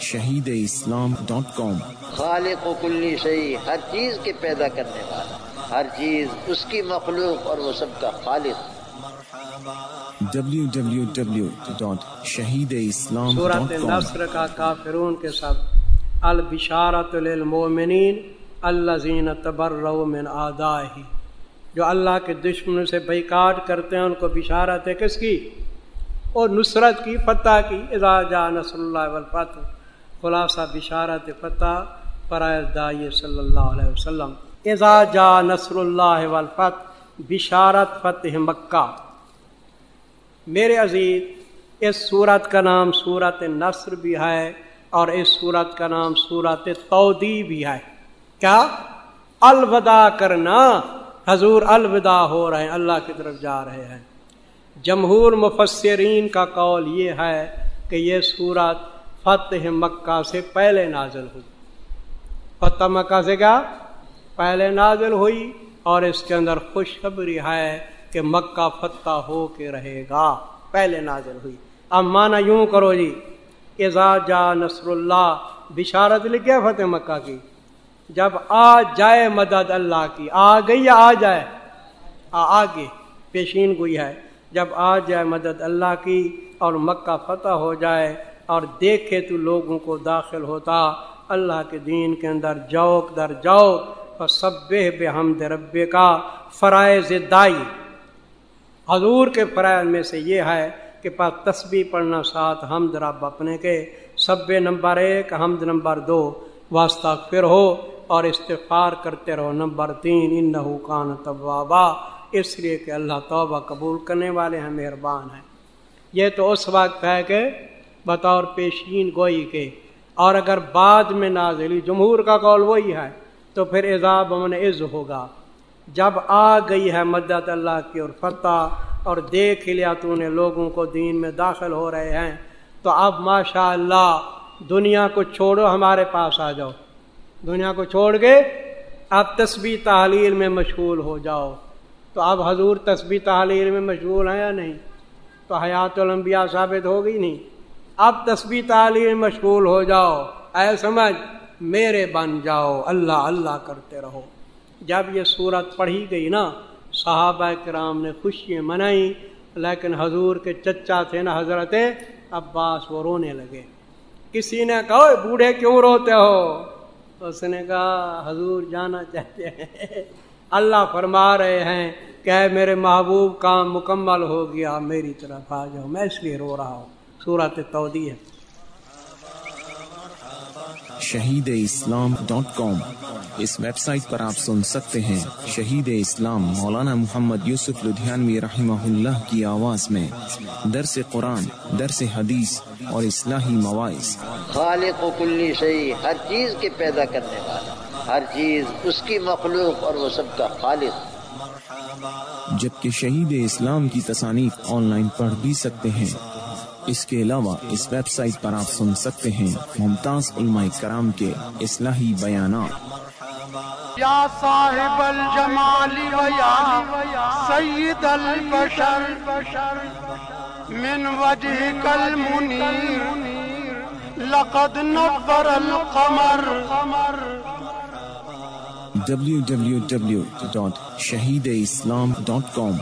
شہید اسلام ڈاٹ کام۔ خالق و کلی شہی ہر چیز کے پیدا کرنے والا ہر چیز اس کی مخلوق اور وہ سب کا خالق۔ شہید اسلام صورت نصر کا کافرون کے سب البشارت للمومنین الذین تبرؤ من آدائه جو اللہ کے دشمنوں سے بیکاٹ کرتے ہیں ان کو بشارت ہے کس کی؟ اور نصرت کی فتح کی۔ اذا جا نصر اللہ والفتح۔ خلاصہ، بشارت، فتح، فرائض دائی صلی اللہ علیہ وسلم۔ اذا جا نصر اللہ والفتح، بشارت فتح مکہ۔ میرے عزیز، اس صورت کا نام صورت نصر بھی ہے اور اس صورت کا نام صورت تودی بھی ہے۔ کیا؟ الوداع کرنا۔ حضور الوداع ہو رہے ہیں، اللہ کی طرف جا رہے ہیں۔ جمہور مفسرین کا قول یہ ہے کہ یہ صورت فتح مکہ سے پہلے نازل ہوئی۔ فتح مکہ سے کیا؟ پہلے نازل ہوئی اور اس کے اندر خوشخبری ہے کہ مکہ فتح ہو کے رہے گا۔ پہلے نازل ہوئی۔ اب مانا یوں کرو جی اعزا جا نصر اللہ بشارت لکھے فتح مکہ کی۔ جب آ جائے مدد اللہ کی، آ گئی یا آ جائے؟ آگے پیشین گوئی ہے۔ جب آ جائے مدد اللہ کی اور مکہ فتح ہو جائے اور دیکھے تو لوگوں کو داخل ہوتا، اللہ کے دین کے اندر جوک در جوک اور سب بے حمد ربے کا فرائض دائی۔ حضور کے فرائض میں سے یہ ہے کہ پاس تسبیح پڑھنا ساتھ حمد رب اپنے کے، سب نمبر ایک، حمد نمبر دو، واسطہ پھر ہو اور استفار کرتے رہو۔ نمبر تین ان کان طبابا اس لیے کہ اللہ توبہ قبول کرنے والے ہیں، مہربان ہیں۔ یہ تو اس وقت ہے کہ بطور پیشین گوئی کے۔ اور اگر بعد میں نازلی، جمہور کا قول وہی ہے، تو پھر اعزاب من عز ہوگا۔ جب آ گئی ہے مدد اللہ کی اور فتح، اور دیکھ لیا تو نے لوگوں کو دین میں داخل ہو رہے ہیں، تو اب ماشاء اللہ دنیا کو چھوڑو، ہمارے پاس آ جاؤ۔ دنیا کو چھوڑ کے اب تسبیح تحلیل میں مشغول ہو جاؤ۔ تو اب حضور تسبیح تحلیل میں مشغول ہیں یا نہیں؟ تو حیات الانبیاء ثابت ہو گئی نہیں؟ اب تسبیح تعلیم مشغول ہو جاؤ۔ اے سمجھ، میرے بن جاؤ۔ اللہ اللہ کرتے رہو۔ جب یہ صورت پڑھی گئی نا، صحابہ کرام نے خوشیاں منائی، لیکن حضور کے چچا تھے نا حضرت عباس، وہ رونے لگے۔ کسی نے کہو بوڑھے کیوں روتے ہو؟ اس نے کہا، حضور جانا چاہتے ہیں۔ اللہ فرما رہے ہیں کہ میرے محبوب، کام مکمل ہو گیا، میری طرف آ جاؤ، میں اس لیے رو رہا ہوں۔ صورت تودی ہے شہید اسلام ڈاٹ کام۔ اس ویب سائٹ پر آپ سن سکتے ہیں شہید اسلام مولانا محمد یوسف لدھیانوی رحمہ اللہ کی آواز میں۔ درس قرآن درس حدیث اور اصلاحی مواعث۔ خالق و کلی شہی ہر چیز کے پیدا کرنے والا۔ ہر چیز اس کی مخلوق اور وہ سب کا خالق۔ جبکہ شہید اسلام کی تصانیف آن لائن پڑھ بھی سکتے ہیں۔ اس کے علاوہ اس ویب سائٹ پر آپ سن سکتے ہیں ممتاز علماء کرام کے اصلاحی بیانات۔ یا صاحب الجمال سید البشر من وجہ کل منیر لقد نبر القمر۔ www.shahideislam.com